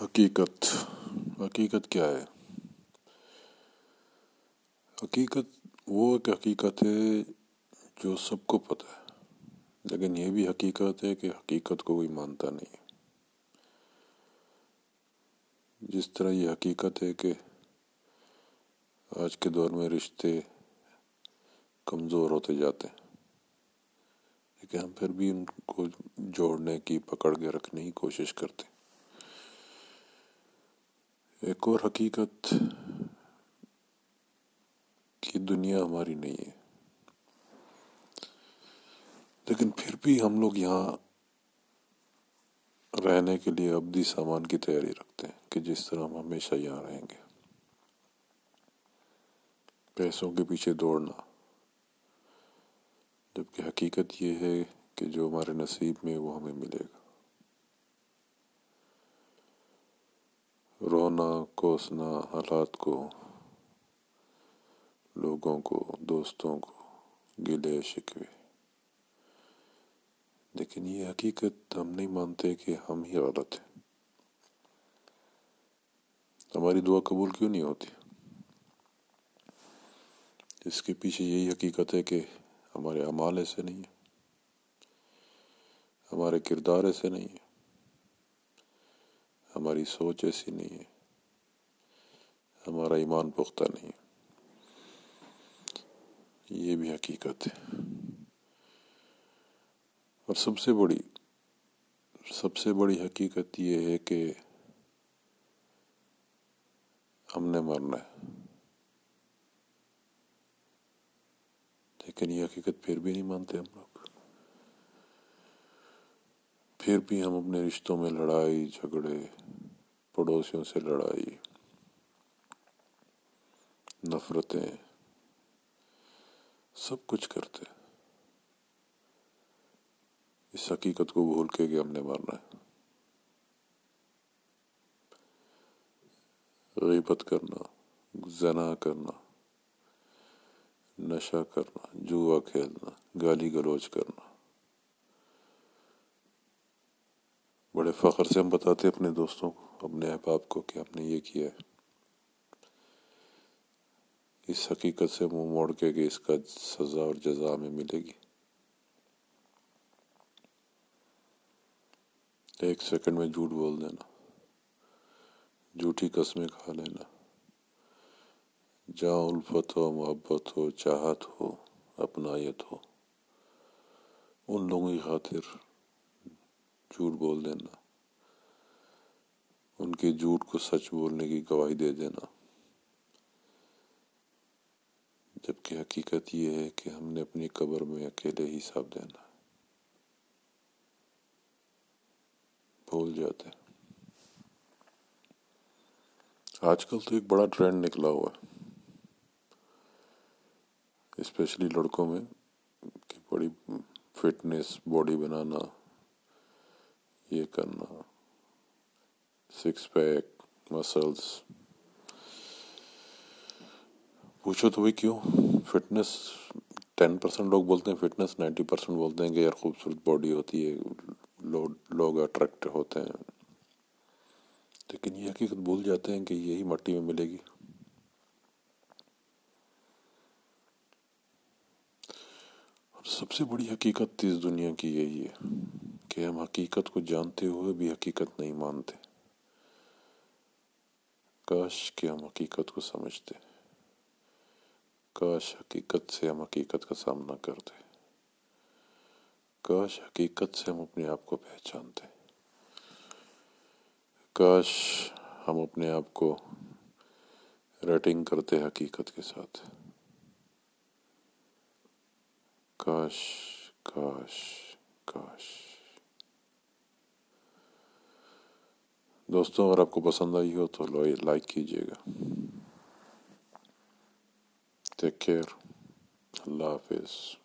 حقیقت حقیقت کیا ہے؟ حقیقت وہ ایک حقیقت ہے جو سب کو پتہ ہے، لیکن یہ بھی حقیقت ہے کہ حقیقت کو کوئی مانتا نہیں۔ جس طرح یہ حقیقت ہے کہ آج کے دور میں رشتے کمزور ہوتے جاتے ہیں، لیکن ہم پھر بھی ان کو جوڑنے کی، پکڑ کے رکھنے کی کوشش کرتے ہیں۔ ایک اور حقیقت کی دنیا ہماری نہیں ہے۔ لیکن پھر بھی ہم لوگ یہاں رہنے کے لیے ابدی سامان کی تیاری رکھتے ہیں کہ جس طرح ہم ہمیشہ یہاں رہیں گے۔ پیسوں کے پیچھے دوڑنا۔ جبکہ حقیقت یہ ہے کہ جو ہمارے نصیب میں وہ ہمیں ملے گا۔ رونا کوسنا حالات کو، لوگوں کو، دوستوں کو گلے شکوے۔ لیکن یہ حقیقت ہم نہیں مانتے کہ ہم ہی غلط ہیں۔ ہماری دعا قبول کیوں نہیں ہوتی؟ اس کے پیچھے یہی حقیقت ہے کہ ہمارے اعمال ایسے نہیں ہیں، ہمارے کردار ایسے نہیں ہیں۔ ہماری سوچ ایسی نہیں ہے۔ ہمارا ایمان پختہ نہیں ہے۔ یہ بھی حقیقت ہے۔ اور سب سے بڑی، سب سے بڑی حقیقت یہ ہے کہ ہم نے مرنا ہے۔ لیکن یہ حقیقت پھر بھی نہیں مانتے ہم لوگ۔ پھر بھی ہم اپنے رشتوں میں لڑائی، جھگڑے، پڑوسیوں سے لڑائی، نفرتیں، سب کچھ کرتے اس حقیقت کو بھول کے کہ ہم نے مارنا ہے۔ غیبت کرنا، زنا کرنا، نشہ کرنا، جوا کھیلنا، گالی گلوچ کرنا۔ بڑے فخر سے ہم بتاتے اپنے دوستوں کو، اپنے احباب کو کہ ہم نے یہ کیا ہے۔ اس حقیقت سے منہ موڑ کے کہ اس کا سزا اور جزا میں ملے گی۔ ایک سیکنڈ میں جھوٹ بول دینا۔ جھوٹی قسمیں کھا لینا۔ جہاں الفت ہو، محبت ہو، چاہت ہو، اپنایت ہو، ان لوگوں کی خاطر۔ جھوٹ بول دینا۔ ان کے جھوٹ کو سچ بولنے کی گواہی دے دینا۔ جبکہ حقیقت یہ ہے کہ ہم نے اپنی قبر میں اکیلے ہی حساب دینا۔ بھول جاتے ہیں۔ آج کل تو ایک بڑا ٹرینڈ نکلا ہوا ہے۔ اسپیشلی لڑکوں میں کہ بڑی فٹنس باڈی بنانا۔ یہ کرنا۔ سکس پیک مسلس پوچھو تو بھائی کیوں؟ فٹنس ٹین پرسینٹ لوگ بولتے ہیں فٹنس نائنٹی پرسینٹ بولتے ہیں کہ یار خوبصورت باڈی ہوتی ہے، لوگ اٹریکٹ ہوتے ہیں۔ لیکن یہ حقیقت بھول جاتے ہیں کہ یہی مٹی میں ملے گی۔ اور سب سے بڑی حقیقت اس دنیا کی یہی ہے۔ کہ ہم حقیقت کو جانتے ہوئے بھی حقیقت نہیں مانتے۔ کاش کہ ہم حقیقت کو سمجھتے۔ کاش حقیقت سے ہم حقیقت کا سامنا کرتے۔ کاش حقیقت سے ہم اپنے آپ کو پہچانتے۔ کاش ہم اپنے آپ کو ریٹنگ کرتے حقیقت کے ساتھ۔ کاش کاش کاش۔ دوستوں، اگر آپ کو پسند آئی ہو تو لائک کیجیے گا۔ ٹیک کیئر اللہ حافظ۔